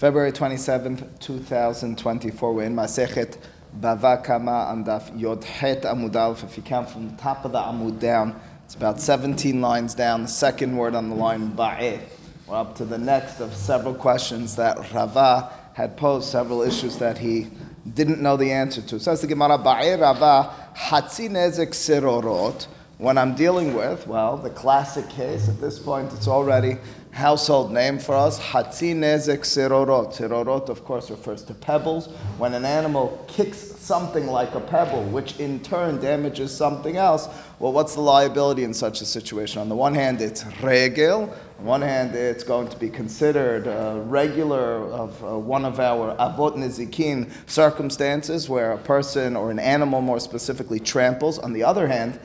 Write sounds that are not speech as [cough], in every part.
February 27th, 2024. We're in Masechet Bava Kama and Daf Yod Het Amud. If you count from the top of the Amud down, it's about 17 lines down. The second word on the line, Ba'eh. We're up to the next of several questions that Rava had posed, several issues that he didn't know the answer to. Says the Gemara, Ba'eh Rava, Hatzi Nezek Sirorot. When I'm dealing with, well, the classic case, at this point it's already household name for us, Hatzi Nezek Sirorot. Sirorot, of course, refers to pebbles. When an animal kicks something like a pebble, which in turn damages something else, well, what's the liability in such a situation? On the one hand, it's regel. On the one hand, it's going to be considered a regular of uh, one of our avot nezikin circumstances where a person or an animal more specifically tramples. On the other hand,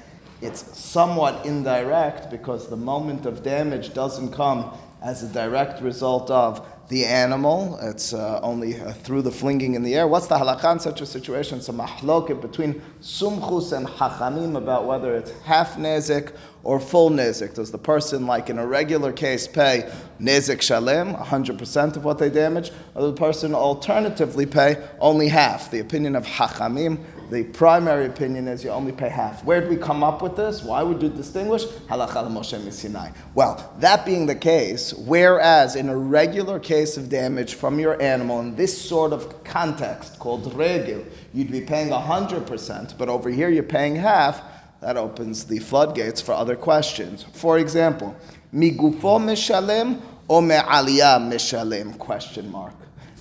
it's somewhat indirect because the moment of damage doesn't come as a direct result of the animal. It's uh, only uh, through the flinging in the air. What's the halakha in such a situation? It's a between sumchus and hachamim about whether it's half nezik or full nezik. Does the person, like in a regular case, pay nezik shalem, 100% of what they damage, or the person alternatively pay only half? The opinion of hachamim the primary opinion is you only pay half. Where did we come up with this? Why would you distinguish? Well, that being the case, whereas in a regular case of damage from your animal in this sort of context called regil, you'd be paying 100%, but over here you're paying half, that opens the floodgates for other questions. For example, migufo mishalem or me'aliyah mishalem? Question mark.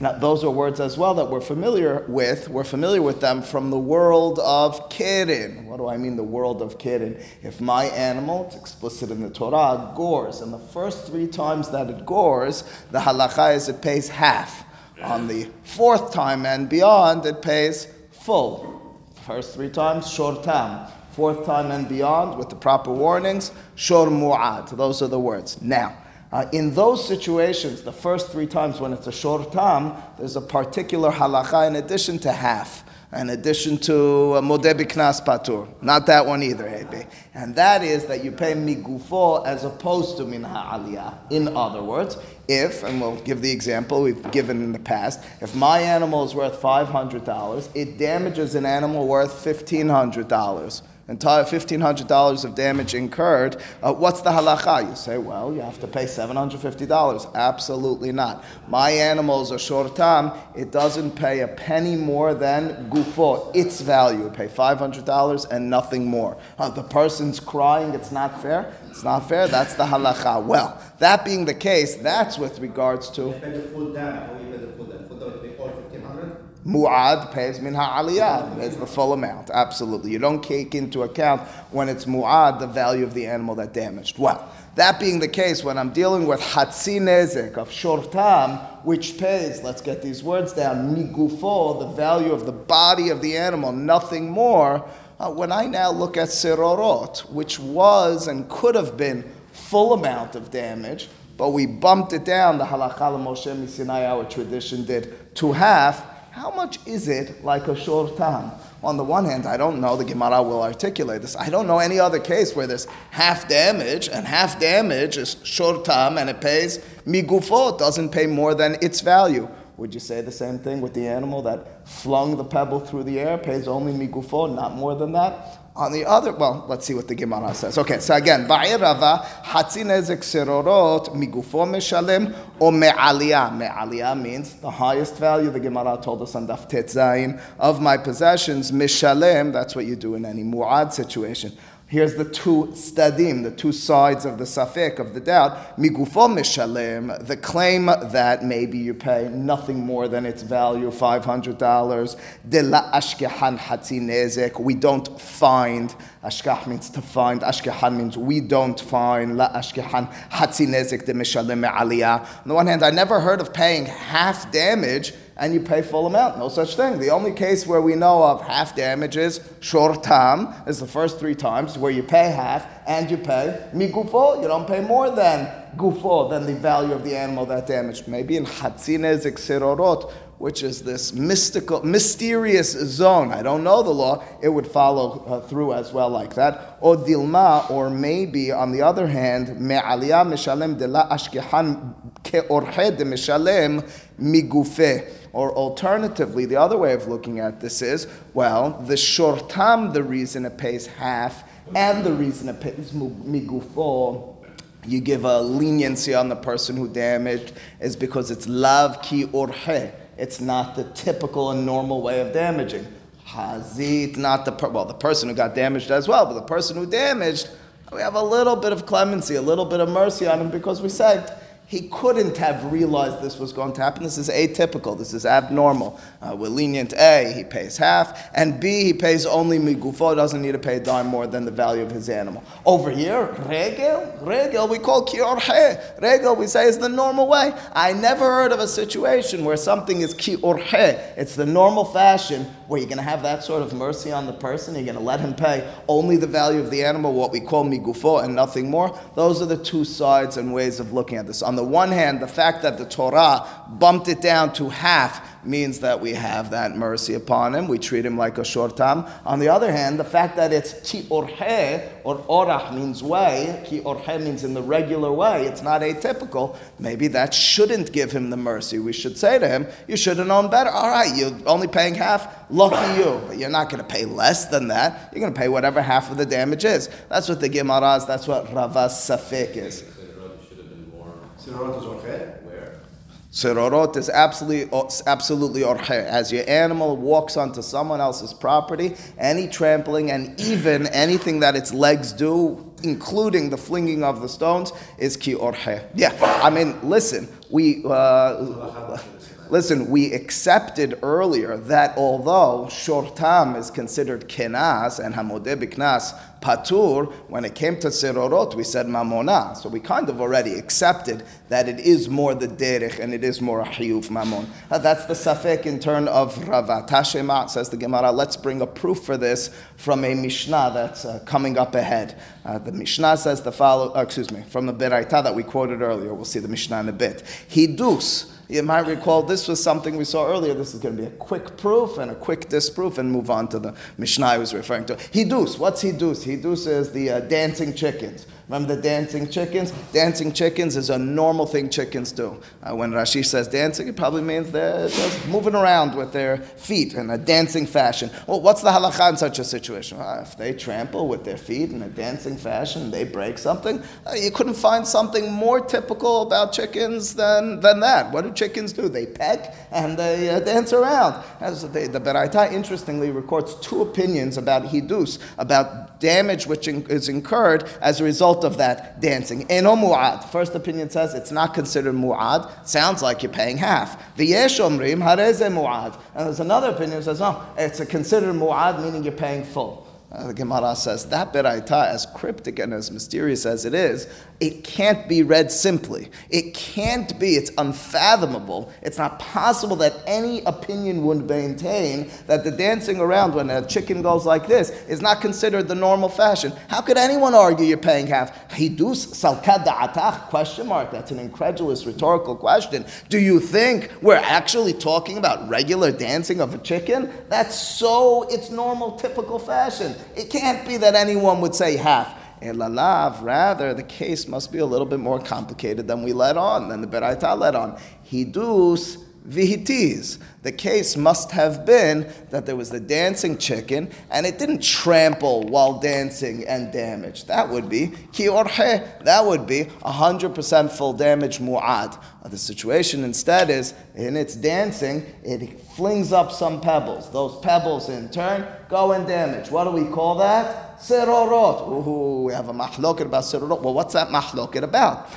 Now, those are words as well that we're familiar with. We're familiar with them from the world of Kirin. What do I mean, the world of Kirin? If my animal, it's explicit in the Torah, gores, and the first three times that it gores, the halacha is it pays half. On the fourth time and beyond, it pays full. First three times, shortam. Fourth time and beyond, with the proper warnings, shor mu'ad. Those are the words. Now, uh, in those situations, the first three times when it's a short tam, there's a particular halacha in addition to half, in addition to modeh biknas patur. Not that one either, Hebe. And that is that you pay migufo as opposed to min ha'aliyah. In other words, if, and we'll give the example we've given in the past, if my animal is worth $500, it damages an animal worth $1,500 entire $1,500 of damage incurred, uh, what's the halacha? You say, well, you have to pay $750. Absolutely not. My animals are shortam, it doesn't pay a penny more than gufo, its value. You pay $500 and nothing more. Uh, the person's crying, it's not fair. It's not fair, that's the halacha. Well, that being the case, that's with regards to. Mu'ad pays min ha'aliyah. It's the full amount. Absolutely. You don't take into account when it's mu'ad the value of the animal that damaged. Well, that being the case, when I'm dealing with hatzi nezek of shortam, which pays, let's get these words down, migufo, the value of the body of the animal, nothing more. Uh, when I now look at sirorot, which was and could have been full amount of damage, but we bumped it down, the halacha Moshe Sinai, our tradition did, to half, how much is it like a shortam? On the one hand, I don't know, the Gemara will articulate this. I don't know any other case where there's half damage, and half damage is shortam, and it pays migufo, doesn't pay more than its value. Would you say the same thing with the animal that flung the pebble through the air, pays only migufo, not more than that? On the other, well, let's see what the Gemara says. Okay, so again, Ba'ir Rava, Hatzi Nezek Sirorot, Migufo Meshalem, or Me'aliyah. Me'aliyah means the highest value, the Gemara told us on Daf Tetzain, of my possessions, Mishalem, that's what you do in any Mu'ad situation. Here's the two stadim, the two sides of the safek, of the doubt. Migufo mishalem, the claim that maybe you pay nothing more than its value, $500. De la ashkehan hatzi nezek, we don't find, ashkah means to find, ashkehan means we don't find, la ashkehan hatzi nezek de mishalem aliyah. On the one hand, I never heard of paying half damage and you pay full amount. No such thing. The only case where we know of half damages, short tam, is the first three times where you pay half and you pay migufo. You don't pay more than gufo, than the value of the animal that damaged. Maybe in hatzi nezek sirorot, which is this mystical, mysterious zone. I don't know the law. It would follow uh, through as well like that. Or dilma, or maybe on the other hand, me'aliyah mishalem de la ashkehan ke'orhe de mishalem migufe. Or alternatively, the other way of looking at this is, well, the shortam, the reason it pays half, and the reason it pays migufo, you give a leniency on the person who damaged is because it's lav ki urhe. It's not the typical and normal way of damaging. Hazit, not the per- well, the person who got damaged as well, but the person who damaged, we have a little bit of clemency, a little bit of mercy on him because we say he couldn't have realized this was going to happen. This is atypical. This is abnormal. Uh, we're lenient. A, he pays half, and B, he pays only migufo. Doesn't need to pay a dime more than the value of his animal. Over here, regel, regel, we call kiorhe. Regel, we say is the normal way. I never heard of a situation where something is kiorhe. It's the normal fashion where you're going to have that sort of mercy on the person. You're going to let him pay only the value of the animal, what we call migufo, and nothing more. Those are the two sides and ways of looking at this. On the one hand, the fact that the Torah bumped it down to half means that we have that mercy upon him. We treat him like a shortam. On the other hand, the fact that it's ki orhe, or orach means way, ki orhe means in the regular way, it's not atypical, maybe that shouldn't give him the mercy. We should say to him, you should have known better. All right, you're only paying half, lucky you. But you're not going to pay less than that. You're going to pay whatever half of the damage is. That's what the Gemara is, that's what Ravas Safik is. Sirorot is orche? Where? Sirorot is absolutely, absolutely orche. As your animal walks onto someone else's property, any trampling and even anything that its legs do, including the flinging of the stones, is ki orche. Yeah, I mean, listen, we. Uh, Listen, we accepted earlier that although shortam is considered kenas and hamodeh biknas patur, when it came to serorot, we said mamona. So we kind of already accepted that it is more the derech and it is more a hiyuf mamon. That's the safek in turn of Ravat. Tashema, says the Gemara. Let's bring a proof for this from a Mishnah that's uh, coming up ahead. Uh, the Mishnah says the follow, uh, excuse me, from the Beraita that we quoted earlier. We'll see the Mishnah in a bit. Hidus. You might recall this was something we saw earlier. This is going to be a quick proof and a quick disproof and move on to the Mishnah I was referring to. Hidus. What's Hidus? Hidus is the uh, dancing chickens. Remember the dancing chickens? Dancing chickens is a normal thing chickens do. Uh, when Rashi says dancing, it probably means they're just moving around with their feet in a dancing fashion. Well, what's the halacha in such a situation? Well, if they trample with their feet in a dancing fashion, they break something, uh, you couldn't find something more typical about chickens than, than that. What do chickens do? They peck and they uh, dance around. As they, the Beraita, interestingly, records two opinions about hidus, about damage which is incurred as a result of that dancing. Eno mu'ad. First opinion says it's not considered mu'ad. Sounds like you're paying half. V'yesh omrim hareze mu'ad. And there's another opinion that says, oh, it's a considered mu'ad, meaning you're paying full. Uh, the Gemara says that beraita, as cryptic and as mysterious as it is, it can't be read simply. It can't be. It's unfathomable. It's not possible that any opinion would maintain that the dancing around when a chicken goes like this is not considered the normal fashion. How could anyone argue you're paying half? Hidus salkad atach? Question mark. That's an incredulous rhetorical question. Do you think we're actually talking about regular dancing of a chicken? That's so. It's normal, typical fashion. It can't be that anyone would say half. Elalav, rather, the case must be a little bit more complicated than we let on, than the Beraita let on. Hidus vihitis. The case must have been that there was the dancing chicken and it didn't trample while dancing and damage. That would be ki orhe. That would be 100% full damage mu'ad. Uh, the situation instead is in its dancing, it flings up some pebbles. Those pebbles in turn go and damage. What do we call that? Serorot. Ooh, we have a mahloket about serorot. Well, what's that mahloket about?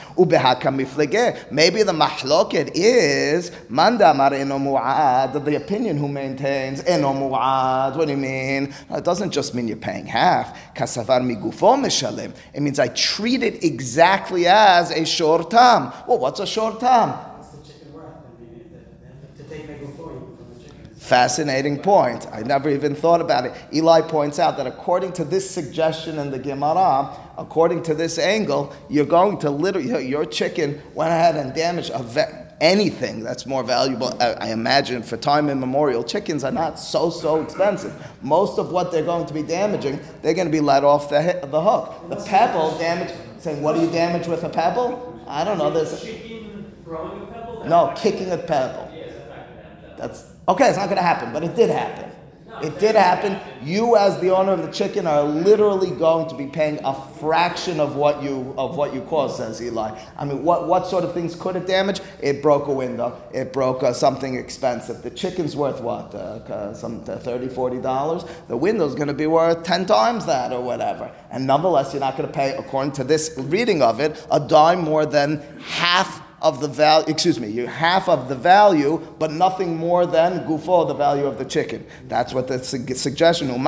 Maybe the mahloket is manda marino mu'ad, the opinion who maintains eno mu'ad. What do you mean? It doesn't just mean you're paying half. Kasavar migufo mishalim. It means I treat it exactly as a shortam. Well, what's a shortam? Fascinating point. I never even thought about it. Eli points out that according to this suggestion in the Gemara, according to this angle, you're going to literally, your chicken went ahead and damaged a vet anything that's more valuable. I, imagine for time immemorial, chickens are not so so expensive. Most of what they're going to be damaging, they're going to be let off the hi- the hook. The pebble damage. Saying, what do you damage with a pebble? I don't know. There's a no kicking a pebble. That's okay. It's not going to happen, but it did happen. It did happen. You, as the owner of the chicken, are literally going to be paying a fraction of what you of what you caused, says Eli. I mean, what, what sort of things could it damage? It broke a window. It broke uh, something expensive. The chicken's worth what? Uh, some uh, 30 dollars. The window's going to be worth ten times that or whatever. And nonetheless, you're not going to pay, according to this reading of it, a dime more than half of the value, excuse me, you half of the value, but nothing more than gufo, the value of the chicken. That's what the su- suggestion. The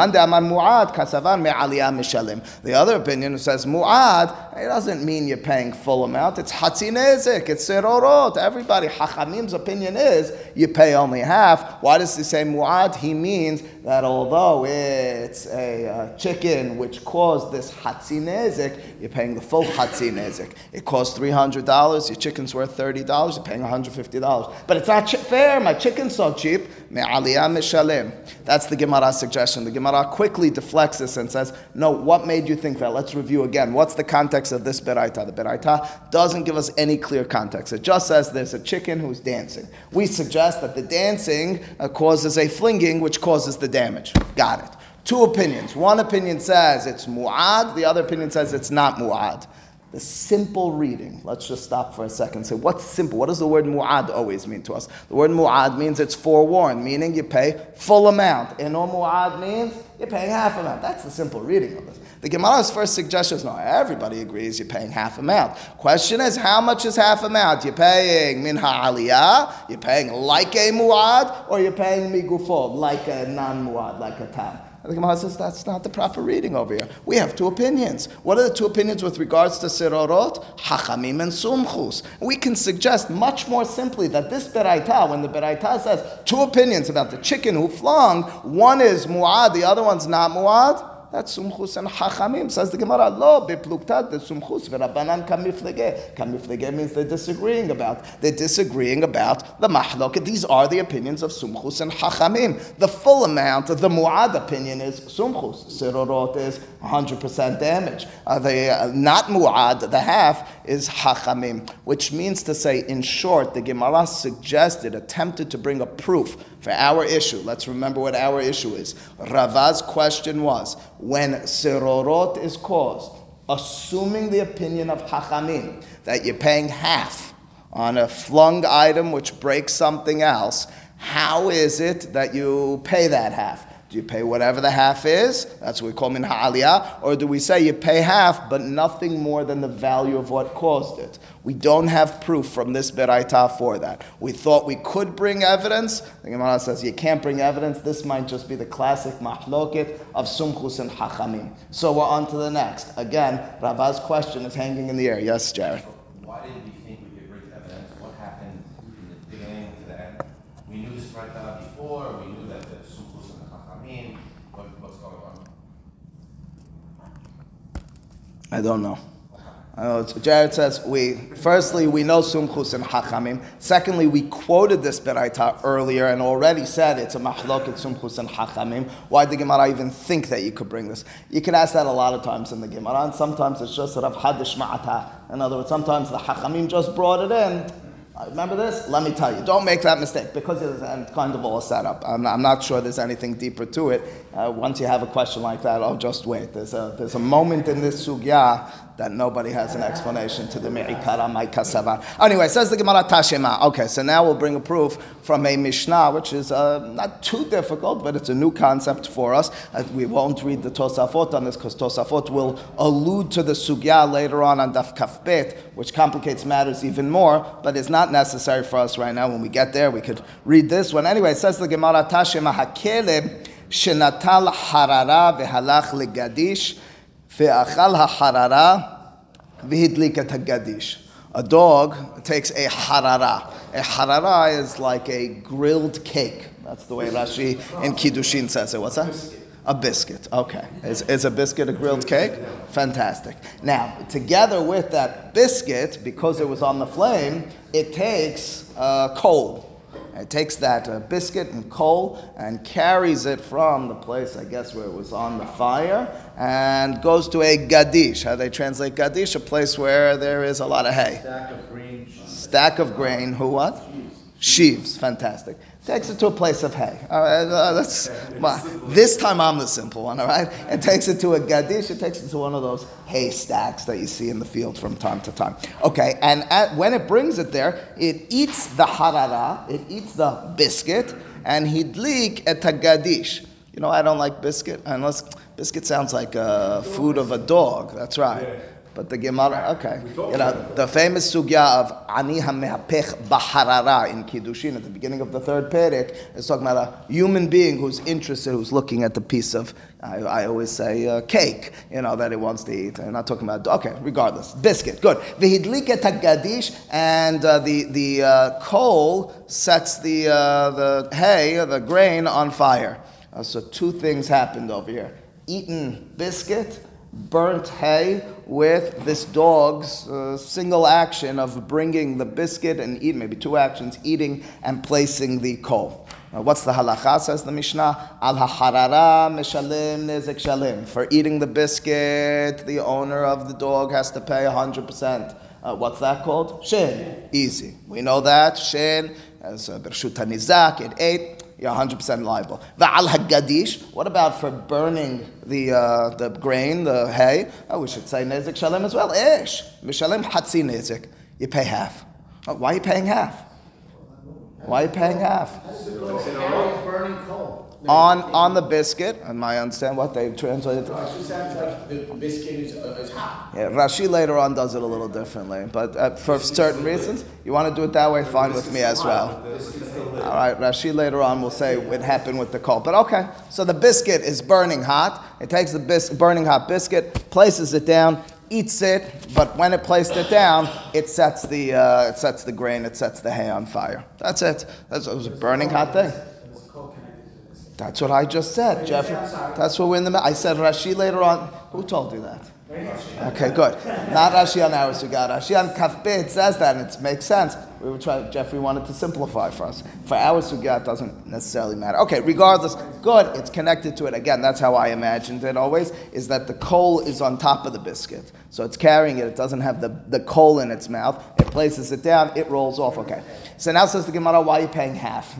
other opinion says mu'ad, it doesn't mean you're paying full amount. It's hatzinezik, it's serorot. Everybody, Hachamim's opinion is you pay only half. Why does he say mu'ad? He means that although it's a uh, chicken which caused this hatzinezik, you're paying the full hatzinezik. It costs $300, your chicken's worth $30, you're paying $150. But it's not chi- fair, my chicken's so cheap. Me'aliyah mishalim. That's the Gemara suggestion. The Gemara quickly deflects this and says, no, what made you think that? Let's review again. What's the context of this beraita? The beraita doesn't give us any clear context. It just says there's a chicken who's dancing. We suggest that the dancing uh, causes a flinging, which causes the damage. Got it. Two opinions. One opinion says it's mu'ad, the other opinion says it's not mu'ad. The simple reading, let's just stop for a second say, what's simple? What does the word mu'ad always mean to us? The word mu'ad means it's forewarned, meaning you pay full amount. And no mu'ad means you're paying half amount. That's the simple reading of this. The Gemara's first suggestion is no, everybody agrees you're paying half amount. Question is, how much is half amount? You're paying minha aliyah, you're paying like a mu'ad, or you're paying migufo, like a non mu'ad, like a tam. The Gemara says that's not the proper reading over here. We have two opinions. What are the two opinions with regards to sirorot? Hachamim and sumchus. We can suggest much more simply that this beraita, when the beraita says two opinions about the chicken who flung, one is muad, the other one's not muad. That's sumchus and hachamim. Says the Gemara, lo bepluktat the sumchus v'rabbanan kamiflege. Kamiflege means they're disagreeing about. They're disagreeing about the mahloket. These are the opinions of sumchus and hachamim. The full amount of the muad opinion is sumchus. Sirorot is 100% damage. Uh, the uh, not muad, the half is hachamim, which means to say, in short, the Gemara suggested, attempted to bring a proof for our issue. Let's remember what our issue is. Rava's question was when sirorot is caused, assuming the opinion of Hachamim that you're paying half on a flung item which breaks something else, how is it that you pay that half? Do you pay whatever the half is? That's what we call min ha'aliyah. Or do we say you pay half, but nothing more than the value of what caused it? We don't have proof from this beraita for that. We thought we could bring evidence. The Gemara says you can't bring evidence. This might just be the classic mahloket of sumchus and hachamim. So we're on to the next. Again, Rava's question is hanging in the air. Yes, Jared. Why didn't we think we could bring evidence? What happened in the beginning to the end? We knew this right out before, we knew that the Sumchus and the Chachamim, what, what's going on? I don't know. Know Jared says we firstly we know sumchus and hachamim. Secondly, we quoted this beraita earlier and already said it's a mahloket sumchus and hachamim. Why did the Gemara even think that you could bring this? You can ask that a lot of times in the Gemara, and sometimes it's just Rav Hadish Ma'ata. In other words, sometimes the hachamim just brought it in. Uh, Remember this? Let me tell you. Don't make that mistake because it's kind of all set up. I'm not, I'm not sure there's anything deeper to it. Uh, once you have a question like that, oh, just wait. There's a, there's a moment in this sugya that nobody has an explanation to the Me'ikara Mai Kasavan. Anyway, says the Gemara Tashema. Okay, so now we'll bring a proof from a Mishnah, which is uh, not too difficult, but it's a new concept for us. Uh, we won't read the Tosafot on this because Tosafot will allude to the sugya later on on Daf Kafbet, which complicates matters even more, but it's not necessary for us right now. When we get there, we could read this one. Anyway, says the Gemara Tashema Hakeleb Shenatal Harara Vehalach Legadish Ve'achal HaHarara V'hidlik et hagadish. A dog takes a harara. A harara is like a grilled cake. That's the way Rashi in Kiddushin says it. What's that? A biscuit. Okay. Is, is a biscuit a grilled cake? Fantastic. Now, together with that biscuit, because it was on the flame, it takes uh, coal. It takes that uh, biscuit and coal and carries it from the place, I guess, where it was on the fire and goes to a gadish. How they translate gadish? A place where there is a lot of hay. Stack of green. Stack of grain. Who what? Sheaves. Fantastic. Takes it to a place of hay. All right, uh, that's, well, this time I'm the simple one, all right? It takes it to a gadish, it takes it to one of those hay stacks that you see in the field from time to time. Okay, and at, when it brings it there, it eats the harara, it eats the biscuit, and hidlik et gadish. You know, I don't like biscuit unless biscuit sounds like uh, food of a dog. That's right. But the Gemara, okay. You know, the famous sugya of Ani HaMehapech Baharara in Kiddushin at the beginning of the third Perek is talking about a human being who's interested, who's looking at the piece of, I, I always say, uh, cake, you know, that he wants to eat. I'm not talking about, okay, regardless. Biscuit, good. Vihidliket HaGadish, and uh, the, the uh, coal sets the, uh, the hay, the grain, on fire. Uh, so two things happened over here. Eaten biscuit, burnt hay with this dog's uh, single action of bringing the biscuit and eating, maybe two actions, eating and placing the coal. Now, what's the halacha, says the Mishnah? Al harara mishalim nezek shalim. For eating the biscuit, the owner of the dog has to pay 100%. Uh, what's that called? Shin. Easy. We know that. Shin, as uh, Bershut Nizak, it ate you're 100% liable. Va'al hagadish, what about for burning the, uh, the grain, the hay? Oh, we should say nezik shalem as well. Ish, mishalem hatzi nezik. You pay half. Oh, why are you paying half? Why are you paying half? On, on the biscuit, and I understand what they translated. Sounds like the biscuit is, uh, is hot. Yeah, Rashi later on does it a little differently, but uh, for certain reasons, you want to do it that way, fine with me as well. All right, Rashi later on will say it happened with the coal, but okay. So the biscuit is burning hot. It takes the bis- burning hot biscuit, places it down, eats it, but when it placed it down, it sets the uh, it sets the grain, it sets the hay on fire. That's it. That's, it was a burning hot thing. That's what I just said, Jeff. That's what we're in the. I said Rashi later on. Who told you that? Okay, good. Not Rashi on our Sugya. Rashi on Kafbet says that, and it makes sense. We were trying. Jeffrey wanted to simplify for us. For our Sugya, it doesn't necessarily matter. Okay, regardless, good. It's connected to it again. That's how I imagined it always. Is that the coal is on top of the biscuit, so it's carrying it. It doesn't have the, the coal in its mouth. It places it down. It rolls off. Okay. So now says the Gemara, why are you paying half?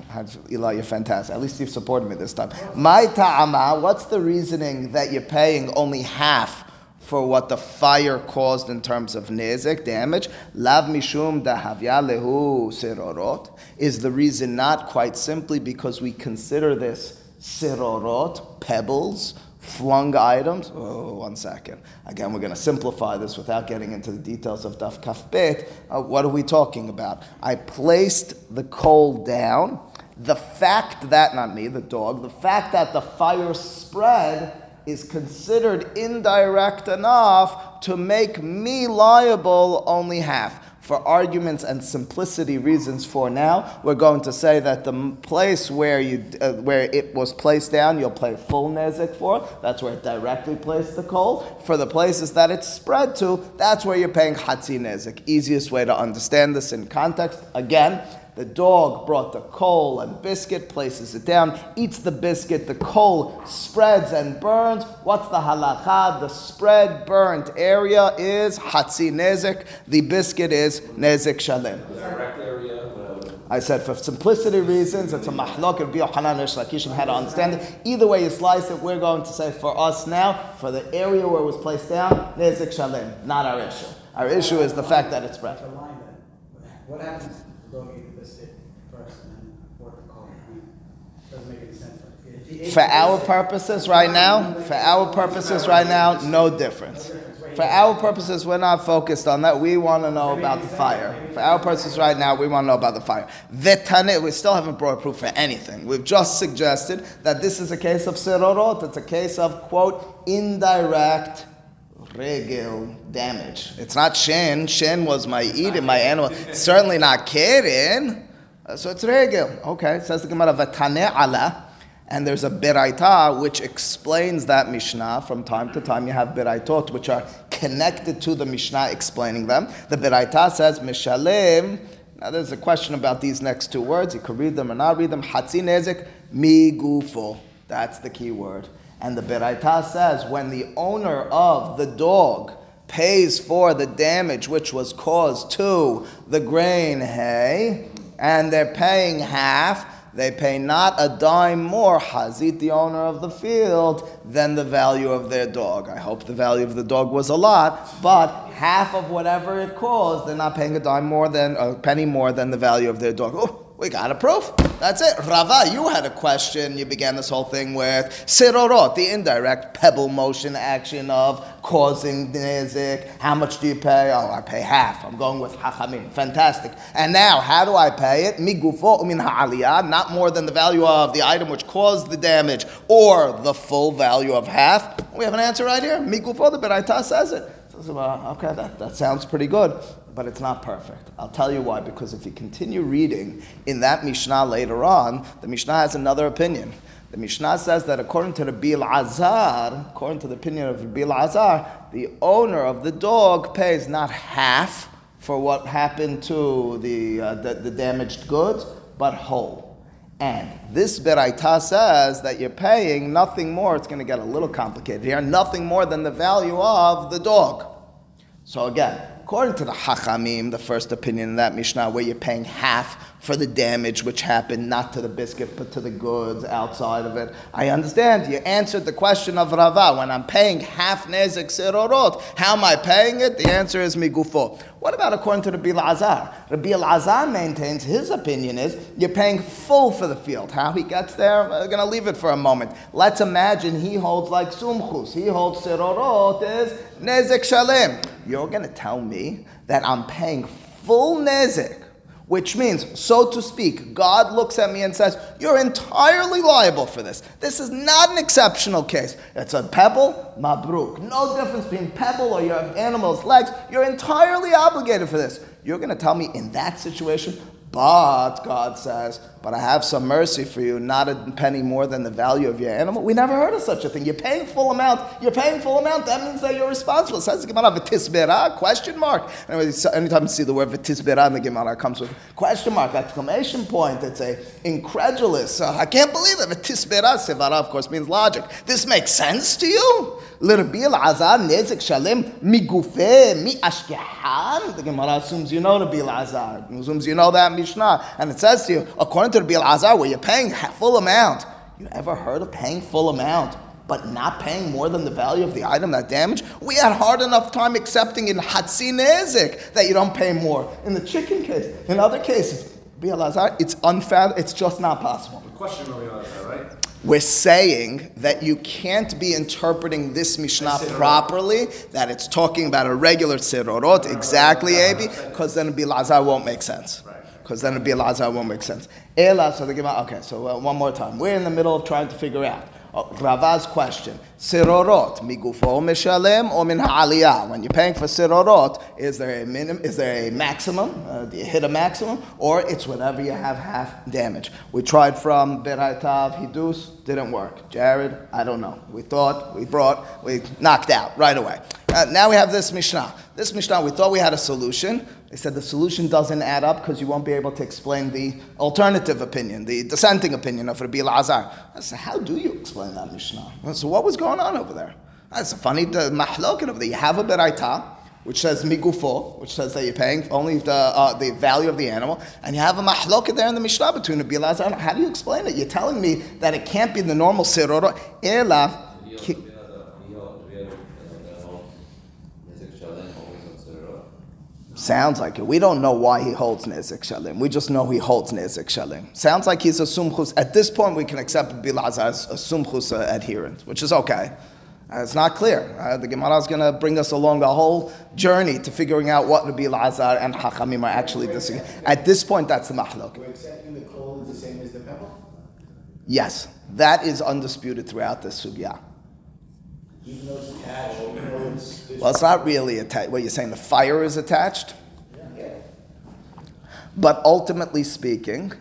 [laughs] Eli, you're fantastic. At least you've supported me this time. My ta'ama, what's the reasoning that you're paying only half for what the fire caused in terms of nezik, damage? Lav mishum dahavya lehu sirorot. Is the reason not quite simply because we consider this sirorot, pebbles, flung items. Oh, one second. Again, we're going to simplify this without getting into the details of Daf Kaf. Uh, what are we talking about? I placed the coal down. The fact that, not me, the dog, the fact that the fire spread is considered indirect enough to make me liable only half for arguments and simplicity reasons for now, we're going to say that the place where you uh, where it was placed down, you'll pay full nezik for. That's where it directly placed the coal. For the places that it's spread to, that's where you're paying hatzi nezik. Easiest way to understand this in context. Again, the dog brought the coal and biscuit, places it down, eats the biscuit, the coal spreads and burns. What's the halacha? The spread burnt area is hatzi nezik. The biscuit is nezik shalem. I said for simplicity reasons, it's a mahlok. Rabbi Yochanan Rish Lakish had to understand it. Either way you slice it, we're going to say for us now, for the area where it was placed down, nezik shalem, not our issue. Our issue is the fact that it's spread. The line what happens if the dog ate the biscuit first and then poured the coal? I mean, Doesn't make any sense. but if he ate For our purposes right now, for our purposes right now, no difference. For our purposes, we're not focused on that. We want to know about the fire. For our purposes right now, we want to know about the fire. Vetane, we still haven't brought proof for anything. We've just suggested that this is a case of sirorot. It's a case of, quote, indirect regel damage. It's not shin. Shin was my eating, my animal. Certainly not. Uh, So it's regel. Okay, says the Gemara, vatane ala. And there's a beraita which explains that Mishnah. From time to time, you have beraitot which are connected to the Mishnah, explaining them. The beraita says, Mishalim. Now, there's a question about these next two words. You could read them or not read them. Hatzi nezik mi gufo. That's the key word. And the beraita says, when the owner of the dog pays for the damage which was caused to the grain hay, and they're paying half, they pay not a dime more, Hazit, the owner of the field, than the value of their dog. I hope the value of the dog was a lot, but half of whatever it caused, they're not paying a dime more than, a penny more than the value of their dog. Oh, we got a proof. That's it. Rava, you had a question. You began this whole thing with sirorot, the indirect pebble motion action of causing nizik. How much do you pay? Oh, I pay half. I'm going with hachamim. Fantastic. And now, how do I pay it? Migufo umin ha'aliyah, not more than the value of the item which caused the damage, or the full value of half. We have an answer right here. Migufo, the Beraita says it. Uh, okay, that, that sounds pretty good but it's not perfect. I'll tell you why. Because if you continue reading in that Mishnah later on, the Mishnah has another opinion. The Mishnah says that according to the Bil Azar, according to the opinion of Bil Azar, the owner of the dog pays not half for what happened to the, uh, the, the damaged goods, but whole. And this Beraita says that you're paying nothing more, it's going to get a little complicated here, nothing more than the value of the dog. So again, according to the Hachamim, the first opinion in that Mishnah, where you're paying half for the damage which happened, not to the biscuit, but to the goods outside of it. I understand. You answered the question of Rava. When I'm paying half nezek sirorot, how am I paying it? The answer is migufo. What about according to Rabbi Lazar? Rabbi Lazar maintains his opinion is you're paying full for the field. How he gets there, we're going to leave it for a moment. Let's imagine he holds like sumchus. He holds sirorot is nezek shalem. You're going to tell me that I'm paying full nezek which means, so to speak, God looks at me and says, You're entirely liable for this. This is not an exceptional case. It's a pebble, mabruk. No difference between pebble or your animal's legs. You're entirely obligated for this. You're going to tell me in that situation, but God says, but I have some mercy for you, not a penny more than the value of your animal. We never heard of such a thing. You're paying full amount. You're paying full amount. That means that you're responsible. Says the Gemara v'tisbera, question mark. Anyway, anytime you see the word v'tisbera in the Gemara, comes with question mark, exclamation point. It's a incredulous. Uh, I can't believe it. V'tisbera, sevara, of course, means logic. This makes sense to you? L'Rabbi Azar nezek shalem migufe mi ashkehan. The Gemara assumes you know Rabbi Azar. Assumes you know that Mishnah, and it says to you according to Rabbi Azar, where you're paying full amount. You ever heard of paying full amount? But not paying more than the value of the item that damaged? We had hard enough time accepting in Hatsi Nezik that you don't pay more. In the chicken case, in other cases, it's unfair, it's just not possible. The question that, right? We're saying that you can't be interpreting this Mishnah properly, that it's talking about a regular Sirorot, exactly, Abi, because then Bilazar won't make sense. Because then Bilazar won't make sense. Ela, so the Gemara, okay, so uh, one more time. We're in the middle of trying to figure out. Rava's question: Sirorot migufo mishalem or min ha'aliyah? When you're paying for sirorot, is there a minimum? Is there a maximum? Uh, do you hit a maximum, or it's whatever you have half damage? We tried from beraitav hidus, didn't work. Jared, I don't know. We thought, we brought, we knocked out right away. Uh, now we have this mishnah. This mishnah, we thought we had a solution. They said the solution doesn't add up because you won't be able to explain the alternative opinion, the dissenting opinion of Rabbi Lazar. I said, how do you explain that Mishnah? So what was going on over there? That's a funny mahlokin over there. You have a beraita, which says migufo, which says that you're paying only the, uh, the value of the animal, and you have a mahlokin there in the Mishnah between Rabbi Lazar. How do you explain it? You're telling me that it can't be the normal siroro, ela. Sounds like it. We don't know why he holds Nezik Shalim. We just know he holds Nezik Shalim. Sounds like he's a Sumchus. At this point, we can accept Bilaz as a Sumchus adherent, which is okay. Uh, it's not clear. Uh, the Gemara is going to bring us along a whole journey to figuring out what Rabbi Lazar and Hachamim are actually disagreeing. At this point, that's the machlok. We're accepting the coal is the same as the pebble? Yes, that is undisputed throughout the sugya. Even though it's attached, even though it's. Well, it's not really attached. What you're saying, the fire is attached? But ultimately speaking,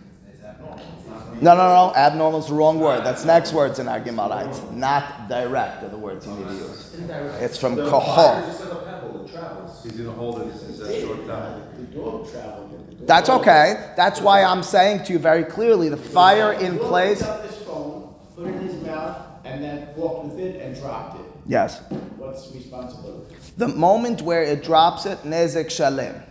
No, no, no. Abnormal is the wrong word. That's next words in our Gemara. It's not direct are the words you need to use. It's from The kohol. fire is just a pebble, it travels. He's gonna hold it since that's short time. The dog traveled. That's okay. That's why I'm saying to you very clearly the fire in place. picked this phone, put it in his mouth, and then walked with it and dropped it. Yes. What's responsibility? The moment where it drops it, nezek shalem.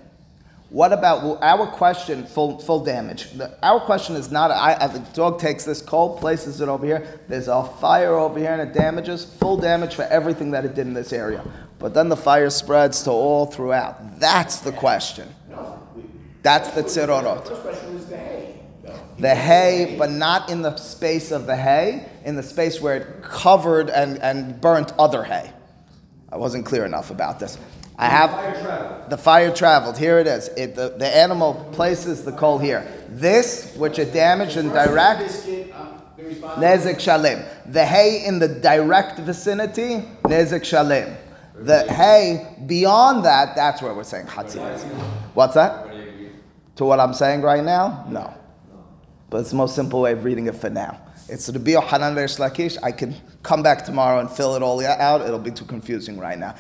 What about well, our question? Full full damage. The, our question is not. I, I, the dog takes this coal, places it over here. There's a fire over here, and it damages. Full damage for everything that it did in this area. But then the fire spreads to all throughout. That's the question. That's the tzirorot. The hay, but not in the space of the hay, in the space where it covered and, and burnt other hay. I wasn't clear enough about this. I have the fire traveled. Here it is. It, the, the animal places the coal here. This, which it damaged in direct, the nezek shalim. The hay in the direct vicinity, nezek shalim. The hay beyond that, that's where we're saying chatzis. What's that? To what I'm saying right now? No. But it's the most simple way of reading it for now. It's the Rabbi Yochanan Reish Lakish. I can come back tomorrow and fill it all out. It'll be too confusing right now.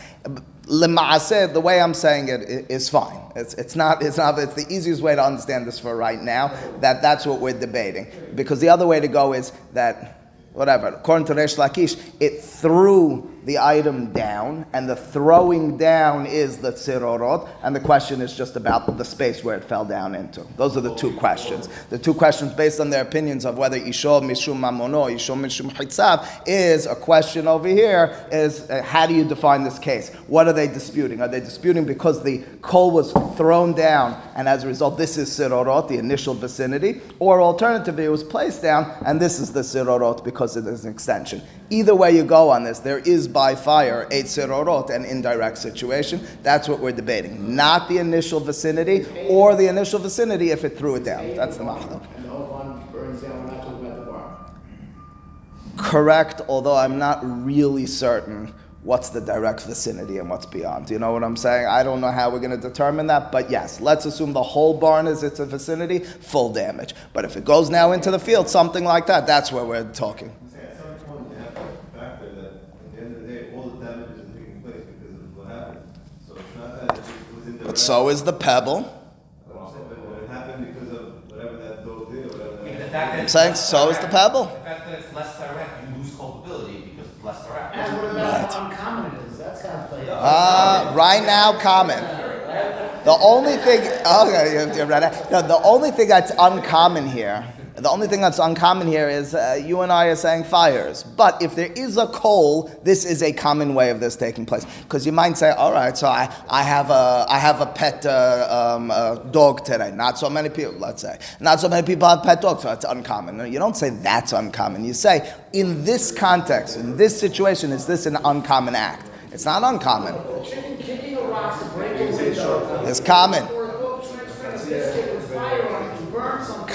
Lema'aseh, the way I'm saying it is fine. It's, it's not. It's not. It's the easiest way to understand this for right now. That that's what we're debating. Because the other way to go is that whatever. According to Reish Lakish, it threw the item down, and the throwing down is the tzirorot, and the question is just about the space where it fell down into. Those are the two questions. The two questions based on their opinions of whether Isho Mishum Mamono, Isho Mishum Hitzav, is a question over here, is uh, how do you define this case? What are they disputing? Are they disputing because the coal was thrown down, and as a result, this is Sirorot, the initial vicinity, or alternatively, it was placed down, and this is the Sirorot because it is an extension. Either way you go on this, there is by fire a Sirorot, an indirect situation. That's what we're debating. Not the initial vicinity, or the initial vicinity if it threw it down. That's the mahalok. And the whole barn burns down, we're not talking about the barn. Correct, although I'm not really certain what's the direct vicinity and what's beyond. You know what I'm saying? I don't know how we're going to determine that, but yes, let's assume the whole barn is its vicinity, full damage. But if it goes now into the field, something like that, that's where we're talking. At some point, you have to factor that at the end of the day, all the damage is taking place because of what happened. So it's not that it was in the. But so is the pebble. But it happened because of whatever that dog did or whatever. I mean, the that- fact that I'm it's saying so is the pebble. The fact that it's less direct, you lose culpability because it's less direct. And what about how uncommon it is? That's kind of played out. Uh, right now, common. The only thing, okay, you- you're right. No, the only thing that's uncommon here, the only thing that's uncommon here is uh, you and I are saying fires. But if there is a coal, this is a common way of this taking place. Because you might say, all right, so I, I have a I have a pet uh, um, uh, dog today. Not so many people, let's say, not so many people have pet dogs, so it's uncommon. No, you don't say that's uncommon. You say in this context, in this situation, is this an uncommon act? It's not uncommon. It's kicking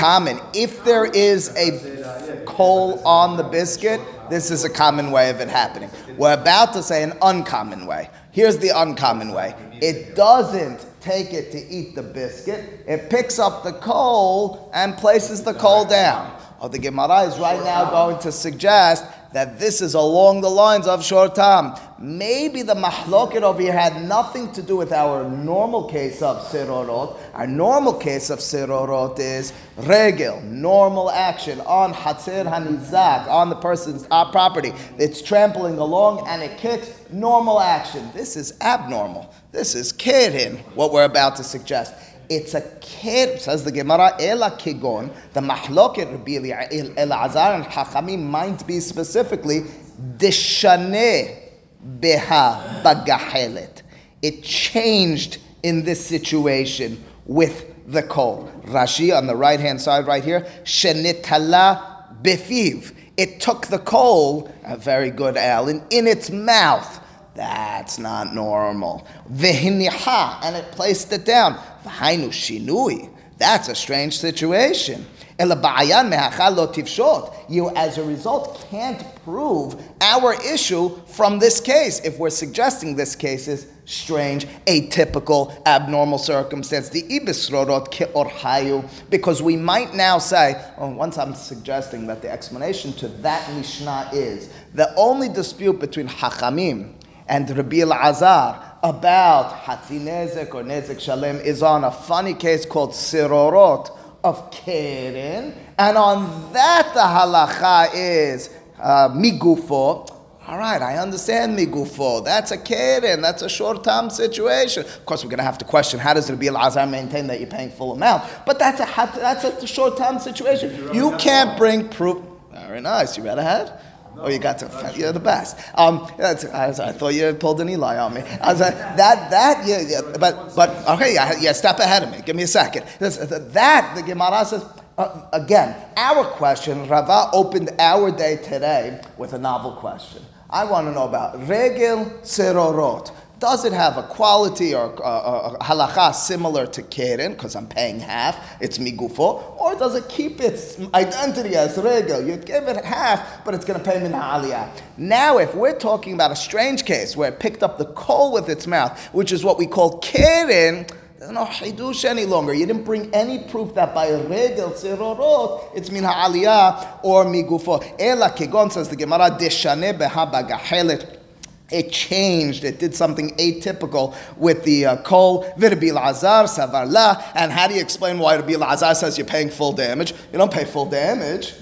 common. If there is a coal on the biscuit, this is a common way of it happening. We're about to say an uncommon way. Here's the uncommon way it doesn't take it to eat the biscuit, it picks up the coal and places the coal down. Oh, the Gemara is right now going to suggest that this is along the lines of shortam. Maybe the mahloket over here had nothing to do with our normal case of sirorot. Our normal case of sirorot is regel, normal action on hatzir hanizak, on the person's uh, property. It's trampling along and it kicks, normal action. This is abnormal. This is kidding, what we're about to suggest. It's a kid, says the Gemara, Ela Kigon, the Mahloket Rabbi Elazar and Hachamim might be specifically Deshane Beha Bagahelet. It changed in this situation with the coal. Rashi on the right hand side, right here, Shenitala Befiv. It took the coal, a very good Alan, in its mouth. That's not normal. Vehiniha, and it placed it down. V'hainu shinui. That's a strange situation. You, as a result, can't prove our issue from this case. If we're suggesting this case is strange, atypical, abnormal circumstance. The ibisrorot ke'orhayu, because we might now say, oh, once I'm suggesting that the explanation to that Mishnah is the only dispute between Hachamim and Rabbi Azar about Hatzi Nezek or Nezek Shalem is on a funny case called Sirorot of Keren, and on that the halacha is uh, migufo. All right, I understand migufo. That's a keren. That's a short-term situation. Of course, we're going to have to question how does Rabbi Elazar maintain that you're paying full amount? But that's a that's a short-term situation. You can't bring proof. Very nice. You read ahead. Oh, you got to, you're the best. Um, that's, I, I, thought you pulled an Eli on me. I was like, that, that, yeah, yeah, but, but, okay, yeah, yeah, step ahead of me. Give me a second. That, the Gemara says, uh, again, our question, Rava opened our day today with a novel question. I want to know about regel serorot. Does it have a quality or a, uh, uh, halacha similar to keren, because I'm paying half, it's migufo, or does it keep its identity as regel? You give it half, but it's going to pay min aliyah. Now, if we're talking about a strange case where it picked up the coal with its mouth, which is what we call keren, there's no hidush any longer. You didn't bring any proof that by regel sirorot it's min ha'aliyah or migufo. Ela kegon says the Gemara deshane beha bagahelet it changed. It did something atypical with the uh, kol. Virbil azar savarla. And how do you explain why Rabbi Lazar says you're paying full damage? You don't pay full damage.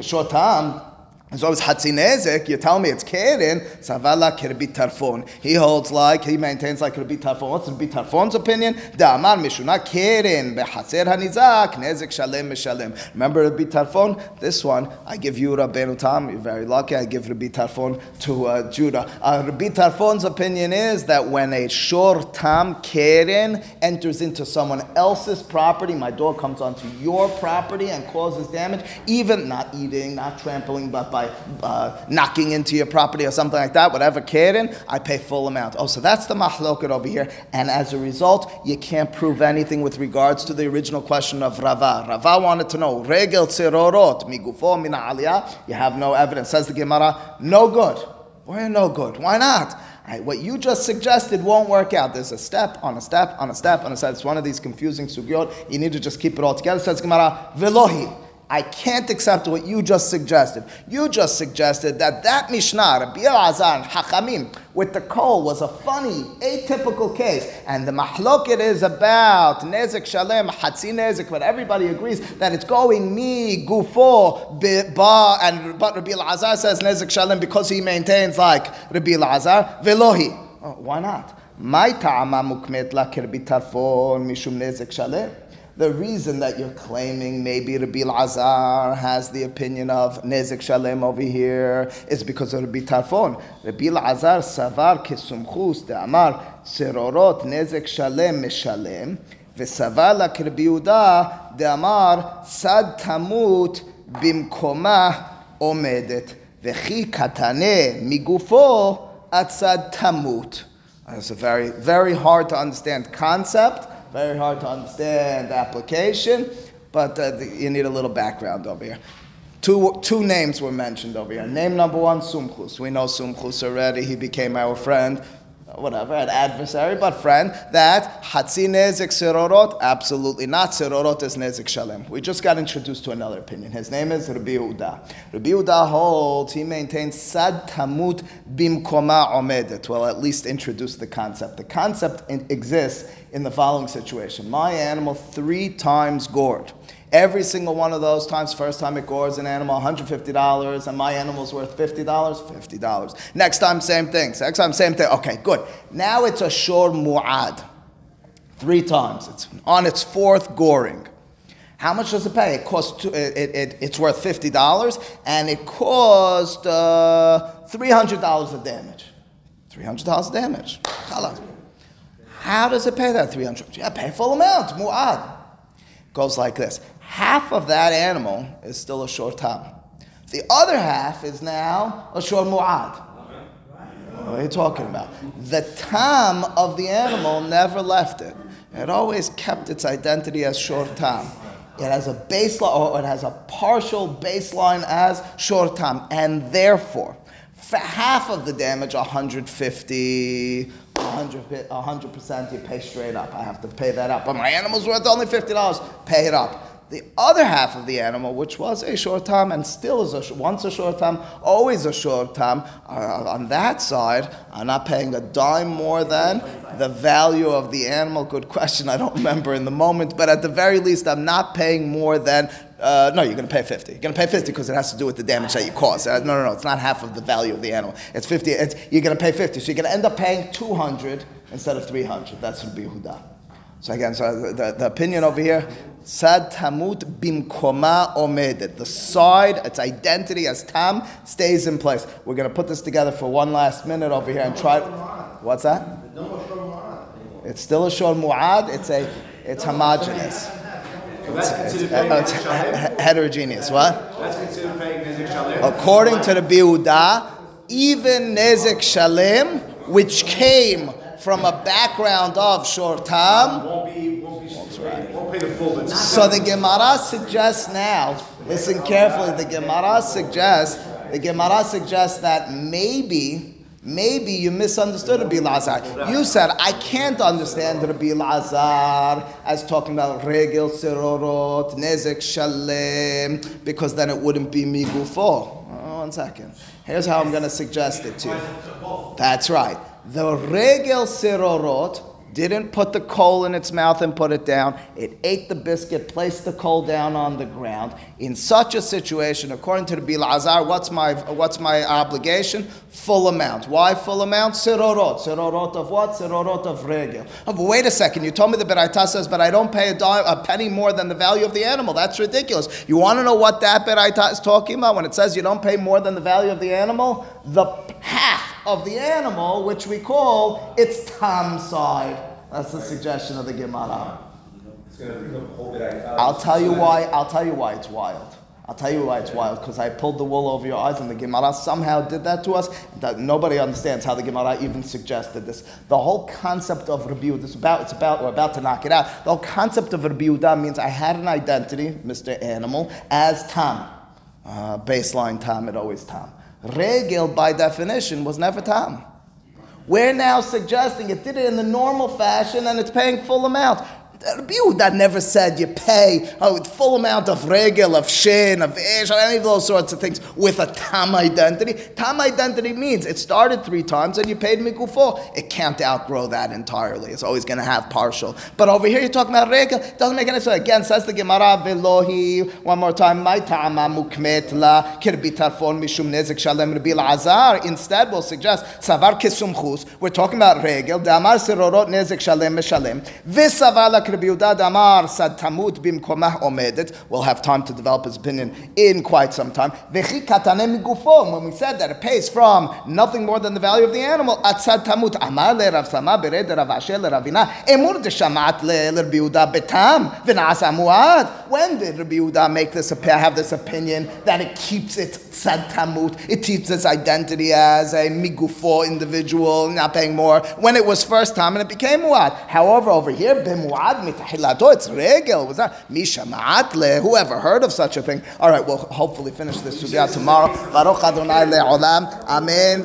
Shor tam. As always Hatzinezek, you tell me it's Keren, Savala Kirbi Tarfon. He holds like, he maintains like Kirbi Tarfon. What's Kirbi Tarfon's opinion? Da'amar Mishuna Keren, Behaser Hanizak, Nezek Shalem Mishalem. Remember Rabbi Tarfon? This one, I give you Rabbeinu Tam, you're very lucky, I give Rabbi Tarfon to uh, Judah. Uh, Rabbi Tarfon's opinion is that when a Shor Tam Keren enters into someone else's property, my dog comes onto your property and causes damage, even not eating, not trampling, but by uh, knocking into your property or something like that, whatever keren, I pay full amount. Oh, so that's the mahloket over here. And as a result, you can't prove anything with regards to the original question of Rava. Rava wanted to know, regel tzirorot, migufo mina aliyah. You have no evidence. Says the Gemara, no good. Why no good? Why not? Right, what you just suggested won't work out. There's a step on a step on a step on a step. It's one of these confusing sugyot. You need to just keep it all together. Says Gemara, velohi. I can't accept what you just suggested. You just suggested that that Mishnah, Rabbi and Hachamim, with the coal was a funny, atypical case. And the mahloket is about Nezek Shalem, Hatzi Nezek, but everybody agrees that it's going me, Gufo, Ba, and but Rabbi Elazar says Nezek Shalem because he maintains like Rabbi Elazar, Velohi. Oh, why not? My ta'ama mukmet la kirbi tarfon mishum Nezek Shalem the reason that you're claiming maybe Rabbi Azar has the opinion of Nezek Shalem over here is because of Rabbi Tarfon. Rabbi Azar savar kesumchus de'amar serorot Nezek Shalem meshalem וסבר לה כרבי יהודה דאמר סד תמות במקומה עומדת וכי קטנה מגופו עד סד תמות. That's a very, very hard to understand concept. Very hard to understand application, but uh, you need a little background over here. Two, two names were mentioned over here. Name number one, Sumchus. We know Sumchus already. He became our friend whatever, an adversary, but friend, that Hatzi Nezik Sirorot, absolutely not. Sirorot is Nezik Shalem. We just got introduced to another opinion. His name is Rabbi Yehuda. Rabbi Yehuda holds, he maintains Sad Tamut Bimkoma Omedet. Well, at least introduce the concept. The concept exists in the following situation. My animal three times gored. Every single one of those times, first time it gores an animal, $150, and my animal's worth $50, $50. Next time, same thing. Next time, same thing. Okay, good. Now it's a shor mu'ad. Three times. It's on its fourth goring. How much does it pay? It costs two, it, it, it's worth fifty dollars, and it cost uh, three hundred dollars of damage. Three hundred dollars of damage. How does it pay that three hundred? Yeah, pay full amount. Mu'ad goes like this half of that animal is still a shor tam. The other half is now a shor mu'ad. What are you talking about? The tam of the animal never left it. It always kept its identity as shor tam. It has a baseline, or it has a partial baseline as shor tam, and therefore, for half of the damage, 150, 100 100 percent, you pay straight up. I have to pay that up. But my animal's worth only fifty dollars. Pay it up. The other half of the animal, which was a shor tam and still is a once a shor tam, always a shor tam, on that side, I'm not paying a dime more than the value of the animal. Good question. I don't remember in the moment, but at the very least, I'm not paying more than. Uh, no, you're going to pay 50. You're going to pay 50 because it has to do with the damage that you caused. Uh, no, no, no. It's not half of the value of the animal. It's 50. It's, you're going to pay 50. So you're going to end up paying 200 instead of 300. That's Rabbi Yehuda. So again, so the, the, opinion over here, sad tamut bimkoma omedet. The side, its identity as tam, stays in place. We're going to put this together for one last minute over here and try. What's that? It's still a shor mu'ad. It's a, it's homogeneous. So that's considered Uh, paying he- heterogeneous. What? That's considered paying Nezek Shalim? According to the Biuda, even Nezek Shalim, which came from a background of shor tam, Won't be, won't be, won't pay the full. So the Gemara suggests now, listen carefully, the Gemara suggests, the Gemara suggests that maybe, maybe you misunderstood Rabbi Lazar. You said, I can't understand Rabbi Lazar as talking about regel sirorot, nezek shalem, because then it wouldn't be migufo. Oh, one second. Here's how I'm going to suggest it to you. That's right. The regel sirorot didn't put the coal in its mouth and put it down. It ate the biscuit, placed the coal down on the ground. In such a situation, according to the Bilazar, what's my what's my obligation? Full amount. Why full amount? Sirorot. Sirorot of what? Sirorot of regel. Oh, but wait a second. You told me the Beraita says, but I don't pay a, dime, a penny more than the value of the animal. That's ridiculous. You want to know what that Beraita is talking about when it says you don't pay more than the value of the animal? The half of the animal, which we call its tam side. That's the suggestion of the Gemara. It's gonna become a whole bit italic. I'll tell you why. I'll tell you why it's wild. I'll tell you why it's wild because I pulled the wool over your eyes, and the Gemara somehow did that to us. That nobody understands how the Gemara even suggested this. The whole concept of Rabbi Yehuda, it's about, it's about, we're about to knock it out. The whole concept of Rabbi Yehuda means I had an identity, Mr. Animal, as Tam. Uh, baseline Tam, it always Tam. Regel, by definition, was never Tam. We're now suggesting it did it in the normal fashion and it's paying full amount. Rabbi Yehuda never said you pay a full amount of regel, of shin, of esh, any of those sorts of things with a tam identity. Tam identity means it started three times and you paid migufo. It can't outgrow that entirely. It's always going to have partial. But over here you're talking about regel. It doesn't make any sense. Again, says the Gemara, velohi, one more time, my ta'ama mukmet la, kirbi tarfon mishum nezek shalem Rabbi Azar. Instead, we'll suggest, savar kesumchus. We're talking about regel. Damar sirorot nezek shalem meshalem. Visavar tamut bimkomah omedet. We'll have time to develop his opinion in quite some time. When we said that it pays from nothing more than the value of the animal, le Rabbi Yehuda betam. When did Rabbi Yehuda make this have this opinion that it keeps its tamut, it keeps its identity as a migufo individual, not paying more, when it was first time and it became muad. However, over here, bimuad mitahilato, it's regel. Was that mishamat le? Whoever heard of such a thing? All right, we'll hopefully finish this sugya tomorrow. Baruch Adonai le'olam. Amen.